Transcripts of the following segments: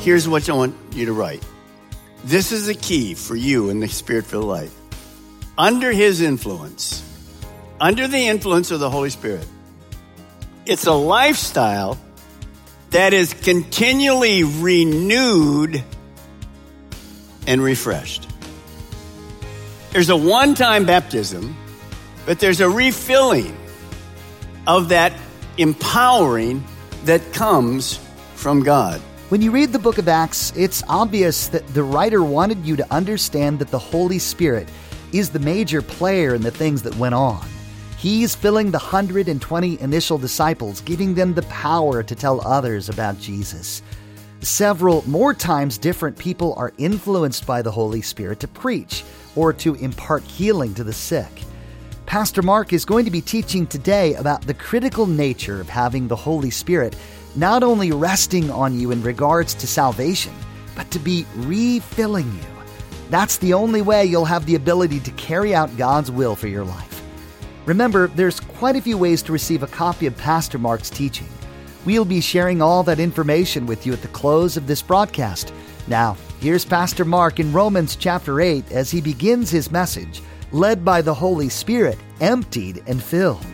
Here's what I want you to write. This is the key for you in the spirit filled life. Under his influence, under the influence of the Holy Spirit, it's a lifestyle that is continually renewed and refreshed. There's a one time baptism, but there's a refilling of that empowering that comes from God. When you read the book of Acts, it's obvious that the writer wanted you to understand that the Holy Spirit is the major player in the things that went on. He's filling the 120 initial disciples, giving them the power to tell others about Jesus. Several more times, different people are influenced by the Holy Spirit to preach or to impart healing to the sick. Pastor Mark is going to be teaching today about the critical nature of having the Holy Spirit not only resting on you in regards to salvation, but to be refilling you. That's the only way you'll have the ability to carry out God's will for your life. Remember, there's quite a few ways to receive a copy of Pastor Mark's teaching. We'll be sharing all that information with you at the close of this broadcast. Now, here's Pastor Mark in Romans chapter 8 as he begins his message, led by the Holy Spirit, emptied and filled.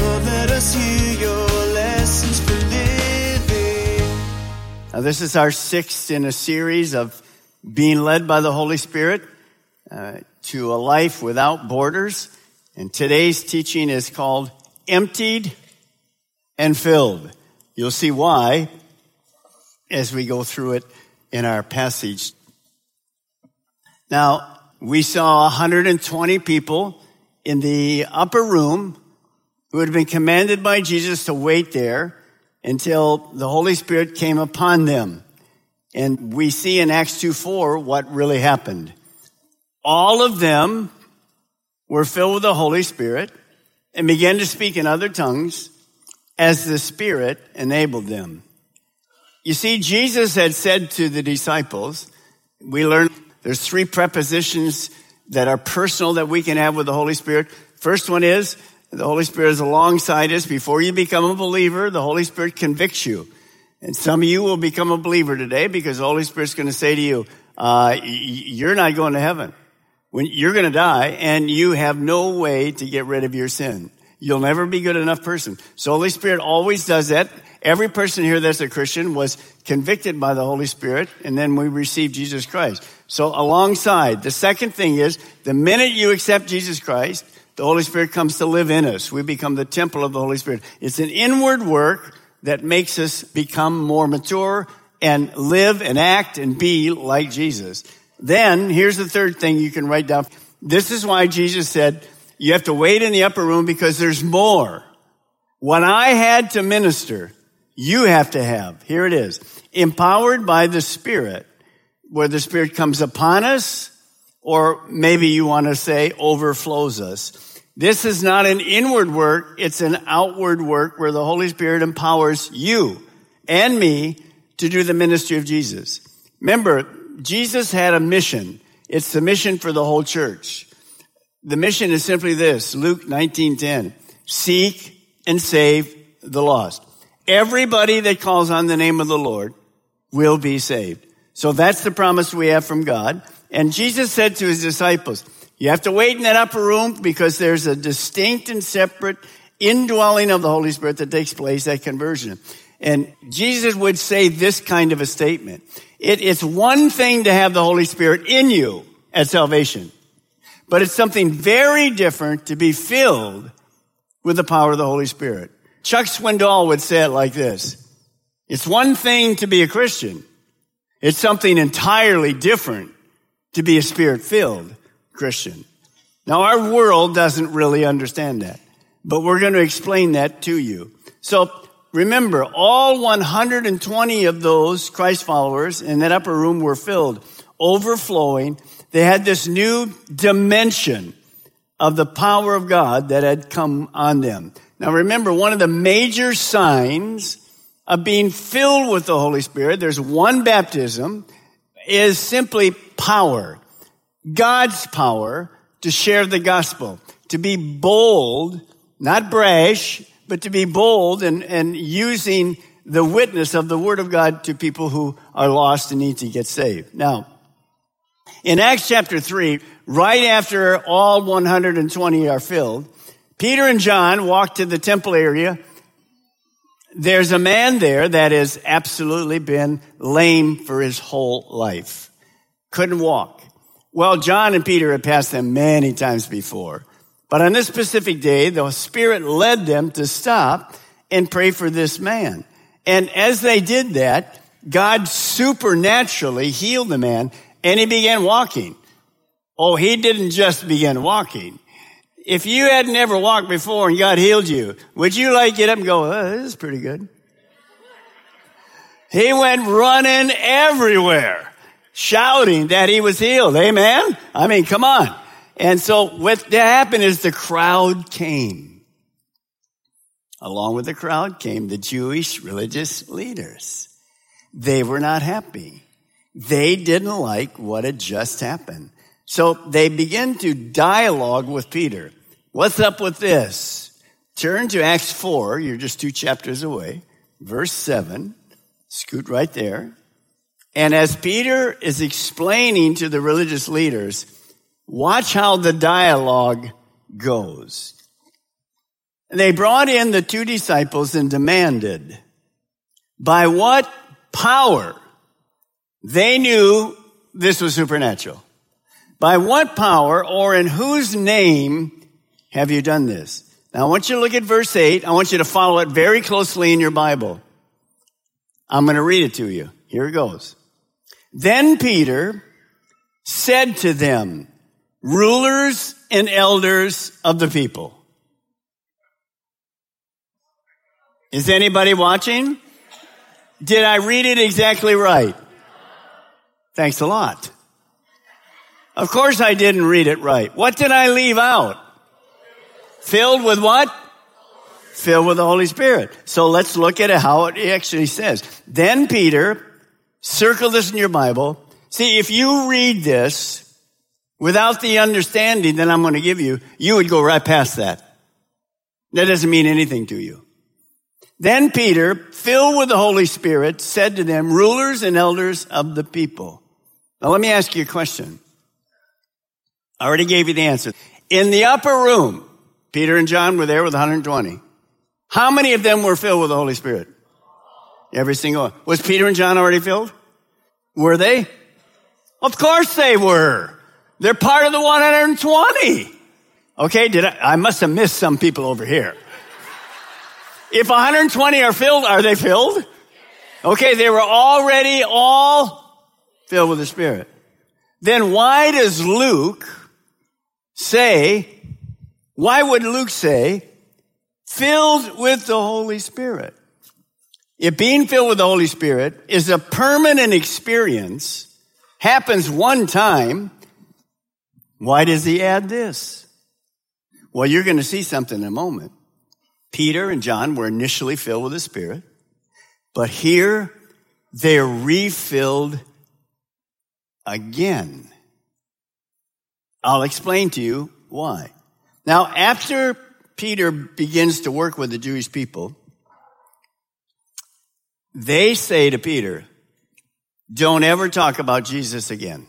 Lord, let us hear your lessons for living. Now, this is our sixth in a series of being led by the Holy Spirit uh, to a life without borders. And today's teaching is called Emptied and Filled. You'll see why as we go through it in our passage. Now, we saw 120 people in the upper room who had been commanded by Jesus to wait there until the Holy Spirit came upon them. And we see in Acts 2 4 what really happened. All of them were filled with the Holy Spirit and began to speak in other tongues as the Spirit enabled them. You see, Jesus had said to the disciples, we learned there's three prepositions that are personal that we can have with the Holy Spirit. First one is the Holy Spirit is alongside us. Before you become a believer, the Holy Spirit convicts you. And some of you will become a believer today because the Holy Spirit's going to say to you, uh, you're not going to heaven. When you're going to die and you have no way to get rid of your sin. You'll never be good enough person. So Holy Spirit always does that. Every person here that's a Christian was convicted by the Holy Spirit and then we received Jesus Christ. So alongside, the second thing is the minute you accept Jesus Christ, the Holy Spirit comes to live in us. We become the temple of the Holy Spirit. It's an inward work that makes us become more mature and live and act and be like Jesus. Then here's the third thing you can write down. This is why Jesus said, you have to wait in the upper room because there's more. What I had to minister, you have to have. Here it is. Empowered by the Spirit, where the Spirit comes upon us, or maybe you want to say overflows us. This is not an inward work, it's an outward work where the Holy Spirit empowers you and me to do the ministry of Jesus. Remember, Jesus had a mission. It's the mission for the whole church. The mission is simply this, Luke 19:10. Seek and save the lost. Everybody that calls on the name of the Lord will be saved. So that's the promise we have from God. And Jesus said to his disciples, you have to wait in that upper room because there's a distinct and separate indwelling of the Holy Spirit that takes place at conversion. And Jesus would say this kind of a statement. It, it's one thing to have the Holy Spirit in you at salvation, but it's something very different to be filled with the power of the Holy Spirit. Chuck Swindoll would say it like this. It's one thing to be a Christian. It's something entirely different to be a spirit filled Christian. Now our world doesn't really understand that, but we're going to explain that to you. So remember, all 120 of those Christ followers in that upper room were filled, overflowing. They had this new dimension of the power of God that had come on them. Now remember, one of the major signs of being filled with the Holy Spirit, there's one baptism, is simply power. God's power to share the gospel, to be bold, not brash, but to be bold and, and using the witness of the word of God to people who are lost and need to get saved. Now, in Acts chapter 3, right after all 120 are filled, Peter and John walk to the temple area. There's a man there that has absolutely been lame for his whole life. Couldn't walk. Well, John and Peter had passed them many times before. But on this specific day, the Spirit led them to stop and pray for this man. And as they did that, God supernaturally healed the man and he began walking. Oh, he didn't just begin walking. If you had never walked before and God healed you, would you like get up and go, oh, this is pretty good? He went running everywhere, shouting that he was healed. Amen? I mean, come on. And so what happened is the crowd came. Along with the crowd came the Jewish religious leaders. They were not happy. They didn't like what had just happened. So they begin to dialogue with Peter. What's up with this? Turn to Acts 4. You're just two chapters away. Verse 7. Scoot right there. And as Peter is explaining to the religious leaders, watch how the dialogue goes. They brought in the two disciples and demanded, by what power they knew this was supernatural. By what power or in whose name have you done this? Now I want you to look at verse 8. I want you to follow it very closely in your Bible. I'm going to read it to you. Here it goes. Then Peter said to them, rulers and elders of the people. Is anybody watching? Did I read it exactly right? Thanks a lot. Of course I didn't read it right. What did I leave out? Filled with what? Filled with the Holy Spirit. So let's look at how it actually says. Then Peter, circle this in your Bible. See, if you read this without the understanding that I'm going to give you, you would go right past that. That doesn't mean anything to you. Then Peter, filled with the Holy Spirit, said to them, rulers and elders of the people. Now let me ask you a question. I already gave you the answer. In the upper room, Peter and John were there with 120. How many of them were filled with the Holy Spirit? Every single one. Was Peter and John already filled? Were they? Of course they were. They're part of the 120. Okay, did I, I must have missed some people over here. If 120 are filled, are they filled? Okay, they were already all filled with the Spirit. Then why does Luke say, why would Luke say, filled with the Holy Spirit? If being filled with the Holy Spirit is a permanent experience, happens one time, why does he add this? Well, you're going to see something in a moment. Peter and John were initially filled with the Spirit, but here they're refilled again. I'll explain to you why. Now, after Peter begins to work with the Jewish people, they say to Peter, don't ever talk about Jesus again.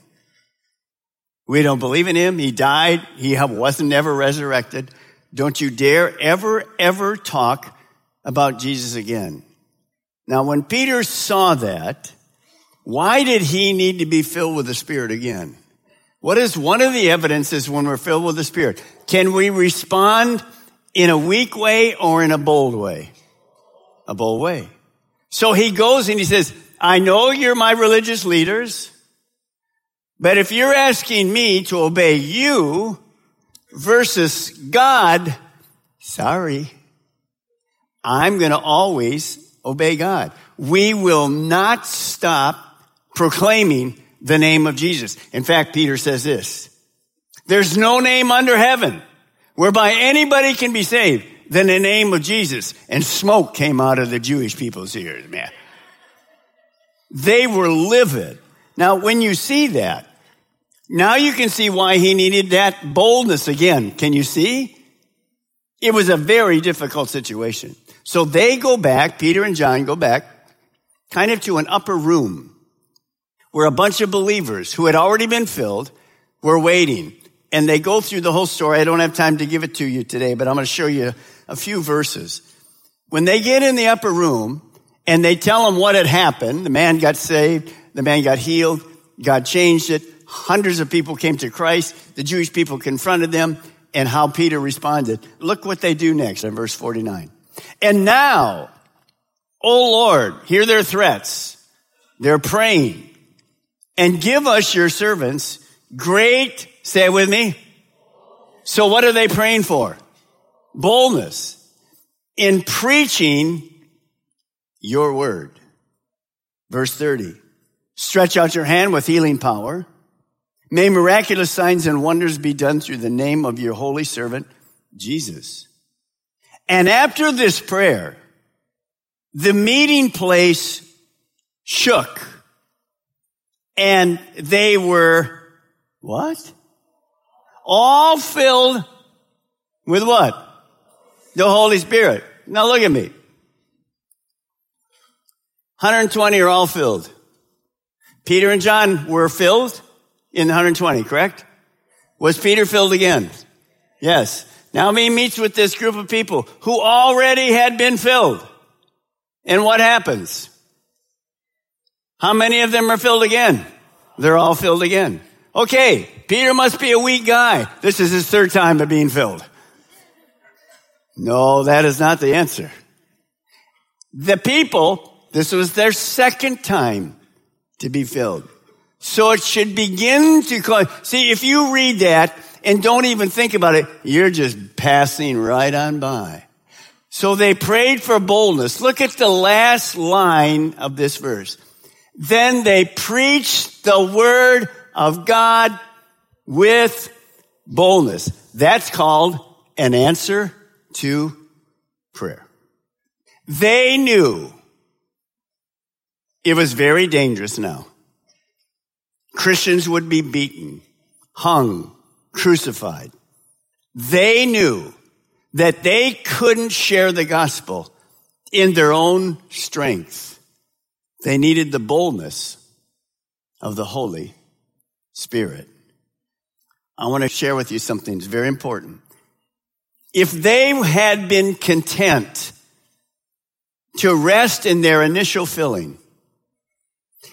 We don't believe in him. He died. He wasn't ever resurrected. Don't you dare ever, ever talk about Jesus again. Now, when Peter saw that, why did he need to be filled with the Spirit again? What is one of the evidences when we're filled with the Spirit? Can we respond in a weak way or in a bold way? a bold way. So he goes and he says, I know you're my religious leaders, but if you're asking me to obey you versus God, sorry, I'm going to always obey God. We will not stop proclaiming the name of Jesus. In fact, Peter says this, there's no name under heaven whereby anybody can be saved than the name of Jesus. And smoke came out of the Jewish people's ears, man. They were livid. Now, when you see that, now you can see why he needed that boldness again. Can you see? It was a very difficult situation. So they go back, Peter and John go back, kind of to an upper room where a bunch of believers who had already been filled were waiting. And they go through the whole story. I don't have time to give it to you today, but I'm going to show you a few verses. When they get in the upper room and they tell them what had happened, the man got saved, the man got healed, God changed it, hundreds of people came to Christ, the Jewish people confronted them, and how Peter responded. Look what they do next in verse 49. And now, O Lord, hear their threats. They're praying. And give us your servants great, say it with me. So what are they praying for? boldness in preaching your word. Verse 30. Stretch out your hand with healing power. May miraculous signs and wonders be done through the name of your holy servant, Jesus. And after this prayer, the meeting place shook and they were what? All filled with what? the Holy Spirit. Now look at me. 120 are all filled. Peter and John were filled in 120, correct? Was Peter filled again? Yes. Now he meets with this group of people who already had been filled. And what happens? How many of them are filled again? They're all filled again. Okay, Peter must be a weak guy. This is his third time of being filled. No, that is not the answer. The people, this was their second time to be filled. So it should begin to call. See, if you read that and don't even think about it, you're just passing right on by. So they prayed for boldness. Look at the last line of this verse. Then they preached the word of God with boldness. That's called an answer to prayer. They knew it was very dangerous now. Christians would be beaten, hung, crucified. They knew that they couldn't share the gospel in their own strength. They needed the boldness of the Holy Spirit. I want to share with you something that's very important if they had been content to rest in their initial filling,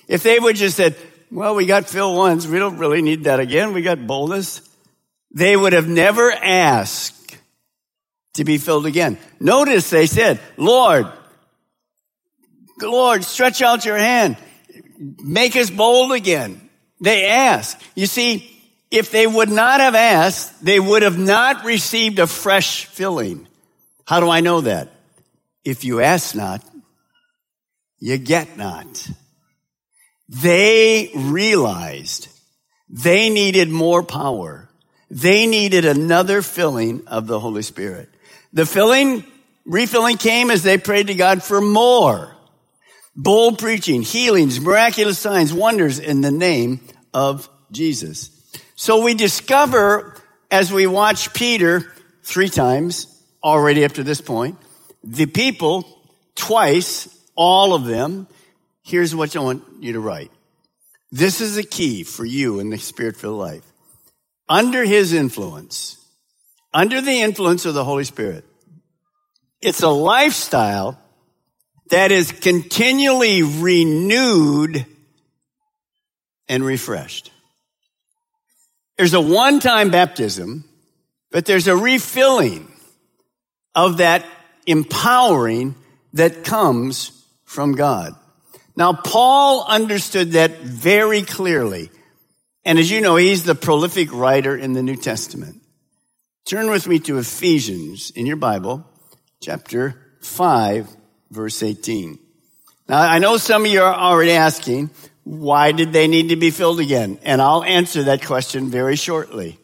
if they would just said, well, we got fill once, we don't really need that again, we got boldness, they would have never asked to be filled again. Notice they said, Lord, Lord, stretch out your hand, make us bold again. They ask. You see, if they would not have asked, they would have not received a fresh filling. How do I know that? If you ask not, you get not. They realized they needed more power. They needed another filling of the Holy Spirit. The filling, refilling came as they prayed to God for more. Bold preaching, healings, miraculous signs, wonders in the name of Jesus. So we discover as we watch Peter three times already up to this point, the people twice, all of them. Here's what I want you to write. This is a key for you in the spirit filled life. Under his influence, under the influence of the Holy Spirit, it's a lifestyle that is continually renewed and refreshed. There's a one-time baptism, but there's a refilling of that empowering that comes from God. Now, Paul understood that very clearly. And as you know, he's the prolific writer in the New Testament. Turn with me to Ephesians in your Bible, chapter 5, verse 18. Now, I know some of you are already asking, why did they need to be filled again? And I'll answer that question very shortly.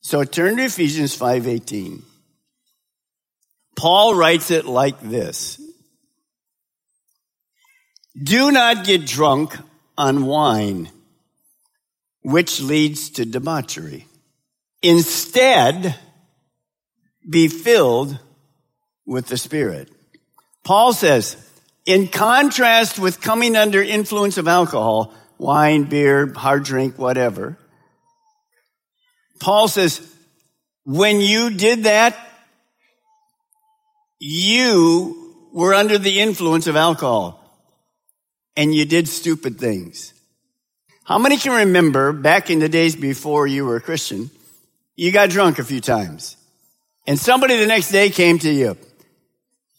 So turn to Ephesians 5:18. Paul writes it like this. Do not get drunk on wine, which leads to debauchery. Instead, be filled with the Spirit. Paul says, in contrast with coming under influence of alcohol, wine, beer, hard drink, whatever, Paul says, when you did that, you were under the influence of alcohol and you did stupid things. How many can remember back in the days before you were a Christian, you got drunk a few times and somebody the next day came to you.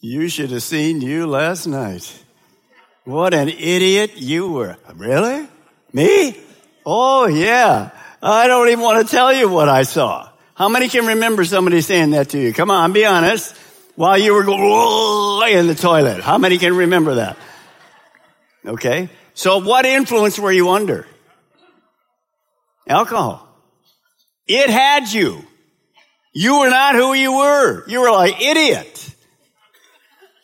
You should have seen you last night. What an idiot you were. Really? Me? Oh yeah. I don't even want to tell you what I saw. How many can remember somebody saying that to you? Come on, be honest. While you were going in the toilet. How many can remember that? Okay. So what influence were you under? Alcohol. It had you. You were not who you were. You were like idiot.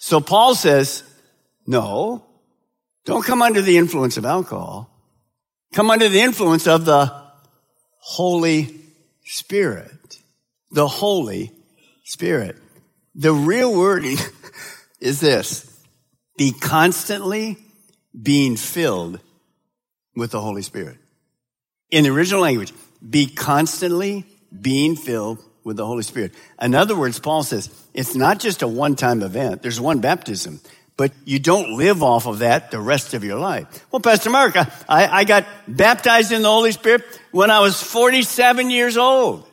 So Paul says, no, don't come under the influence of alcohol. Come under the influence of the Holy Spirit. The Holy Spirit. The real wording is this. Be constantly being filled with the Holy Spirit. In the original language, be constantly being filled with the Holy Spirit. In other words, Paul says, it's not just a one-time event. There's one baptism, but you don't live off of that the rest of your life. Well, Pastor Mark, I, I got baptized in the Holy Spirit when I was 47 years old.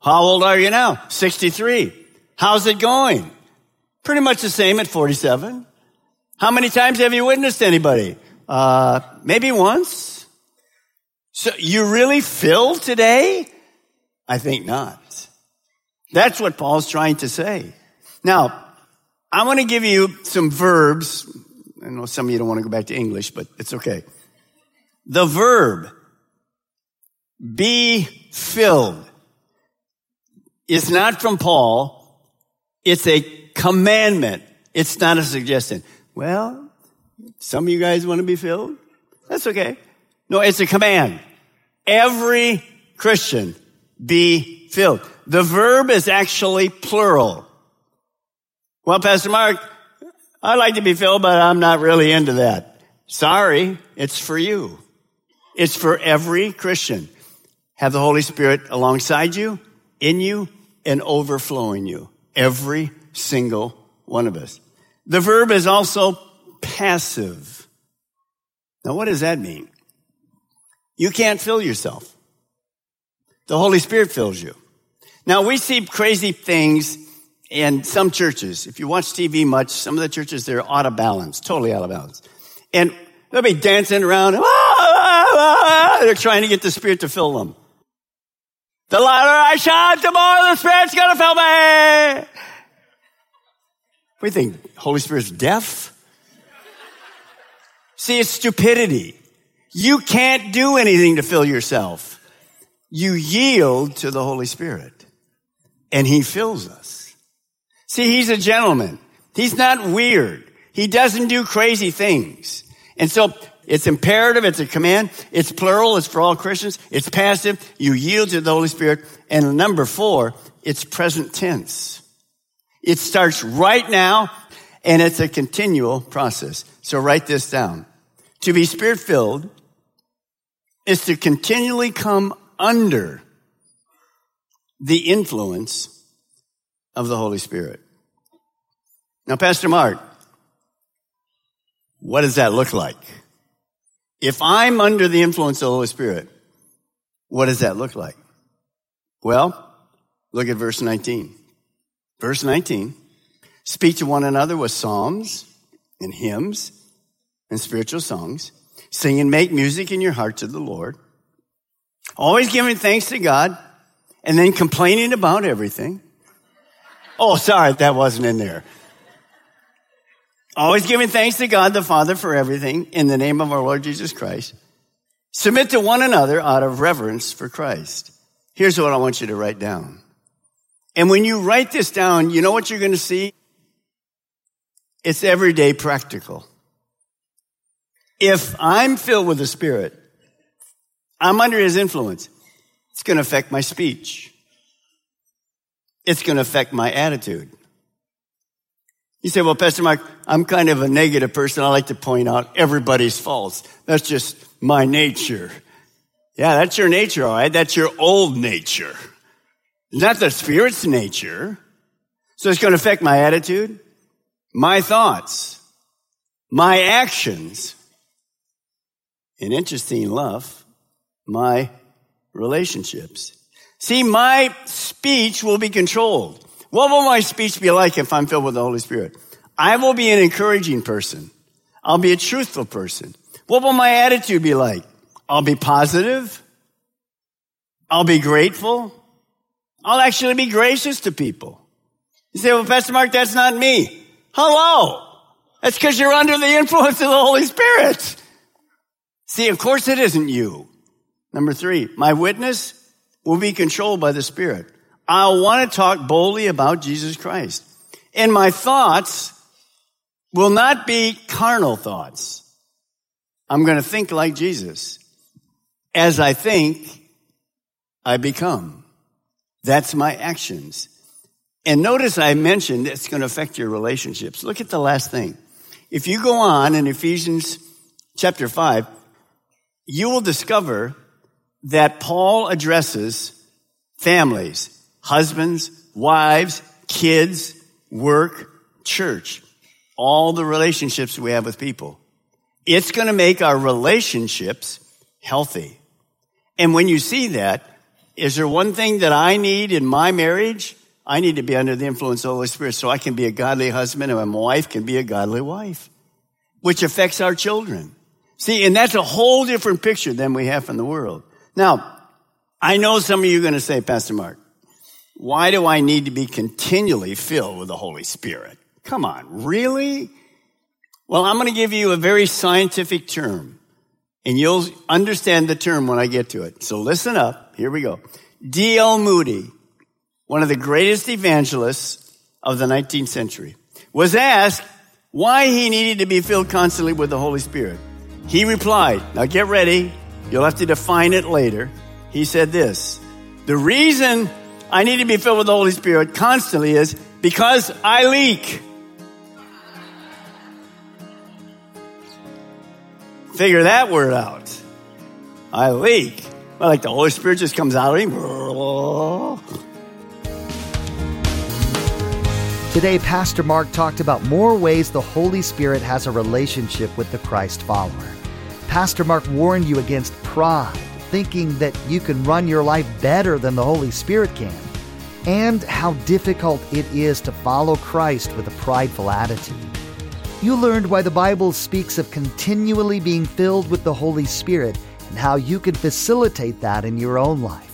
How old are you now? 63. How's it going? Pretty much the same at 47. How many times have you witnessed anybody? Uh, maybe once. So you really filled today? I think not. That's what Paul's trying to say. Now, I want to give you some verbs. I know some of you don't want to go back to English, but it's okay. The verb be filled is not from Paul. It's a commandment. It's not a suggestion. Well, some of you guys want to be filled? That's okay. No, it's a command. Every Christian be filled. The verb is actually plural. Well, Pastor Mark, I'd like to be filled, but I'm not really into that. Sorry, it's for you. It's for every Christian. Have the Holy Spirit alongside you, in you, and overflowing you. Every single one of us. The verb is also passive. Now, what does that mean? You can't fill yourself. The Holy Spirit fills you. Now, we see crazy things in some churches. If you watch TV much, some of the churches, they're out of balance, totally out of balance. And they'll be dancing around. Ah, ah, ah, they're trying to get the Spirit to fill them. The louder I shout, the more the Spirit's gonna fill me. You think? Holy Spirit's deaf? See, it's stupidity. You can't do anything to fill yourself. You yield to the Holy Spirit and He fills us. See, He's a gentleman. He's not weird. He doesn't do crazy things. And so it's imperative. It's a command. It's plural. It's for all Christians. It's passive. You yield to the Holy Spirit. And number four, it's present tense. It starts right now and it's a continual process. So write this down. To be spirit filled is to continually come under the influence of the Holy Spirit. Now, Pastor Mark, what does that look like? If I'm under the influence of the Holy Spirit, what does that look like? Well, look at verse 19. Verse 19. Speak to one another with psalms and hymns and spiritual songs. Sing and make music in your heart to the Lord. Always giving thanks to God and then complaining about everything. Oh, sorry, that wasn't in there. Always giving thanks to God the Father for everything in the name of our Lord Jesus Christ. Submit to one another out of reverence for Christ. Here's what I want you to write down. And when you write this down, you know what you're going to see? It's everyday practical. If I'm filled with the Spirit, I'm under His influence, it's going to affect my speech. It's going to affect my attitude. You say, well, Pastor Mark, I'm kind of a negative person. I like to point out everybody's faults. That's just my nature. Yeah, that's your nature, all right. That's your old nature. Not the Spirit's nature. So it's going to affect my attitude, my thoughts, my actions, and interesting enough, my relationships. See, my speech will be controlled. What will my speech be like if I'm filled with the Holy Spirit? I will be an encouraging person. I'll be a truthful person. What will my attitude be like? I'll be positive. I'll be grateful. I'll actually be gracious to people. You say, well, Pastor Mark, that's not me. Hello. That's because you're under the influence of the Holy Spirit. See, of course it isn't you. Number three, my witness will be controlled by the Spirit. I'll want to talk boldly about Jesus Christ. And my thoughts will not be carnal thoughts. I'm going to think like Jesus. As I think, I become. That's my actions. And notice I mentioned it's going to affect your relationships. Look at the last thing. If you go on in Ephesians chapter 5, you will discover that Paul addresses families husbands, wives, kids, work, church, all the relationships we have with people. It's going to make our relationships healthy. And when you see that, is there one thing that I need in my marriage? I need to be under the influence of the Holy Spirit so I can be a godly husband and my wife can be a godly wife, which affects our children. See, and that's a whole different picture than we have from the world. Now, I know some of you are going to say, Pastor Mark, why do I need to be continually filled with the Holy Spirit? Come on, really? Well, I'm going to give you a very scientific term, and you'll understand the term when I get to it. So listen up. Here we go. D.L. Moody, one of the greatest evangelists of the 19th century, was asked why he needed to be filled constantly with the Holy Spirit. He replied, now get ready. You'll have to define it later. He said this, the reason I need to be filled with the Holy Spirit constantly is because I leak. Figure that word out. I leak. Well, like the Holy Spirit just comes out of me. Today, Pastor Mark talked about more ways the Holy Spirit has a relationship with the Christ follower. Pastor Mark warned you against pride thinking that you can run your life better than the Holy Spirit can, and how difficult it is to follow Christ with a prideful attitude. You learned why the Bible speaks of continually being filled with the Holy Spirit and how you can facilitate that in your own life.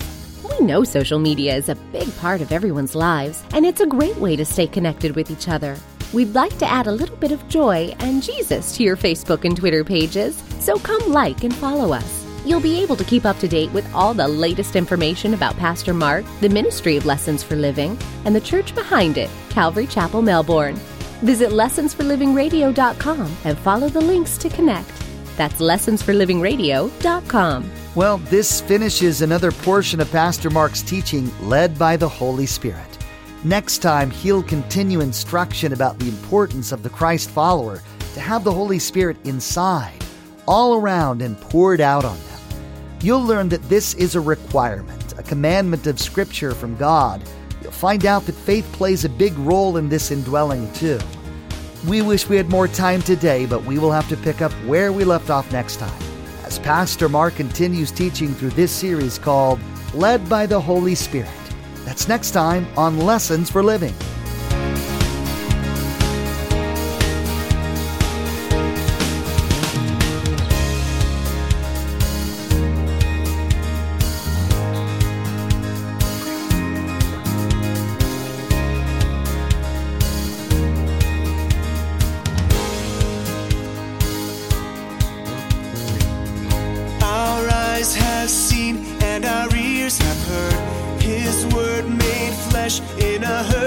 We know social media is a big part of everyone's lives, and it's a great way to stay connected with each other. We'd like to add a little bit of joy and Jesus to your Facebook and Twitter pages, so come like and follow us. You'll be able to keep up to date with all the latest information about Pastor Mark, the Ministry of Lessons for Living, and the church behind it, Calvary Chapel, Melbourne. Visit lessonsforlivingradio.com and follow the links to connect. That's lessonsforlivingradio.com. Well, this finishes another portion of Pastor Mark's teaching led by the Holy Spirit. Next time, he'll continue instruction about the importance of the Christ follower to have the Holy Spirit inside, all around, and poured out on them. You'll learn that this is a requirement, a commandment of Scripture from God. You'll find out that faith plays a big role in this indwelling too. We wish we had more time today, but we will have to pick up where we left off next time as Pastor Mark continues teaching through this series called Led by the Holy Spirit. That's next time on Lessons for Living. In a hurting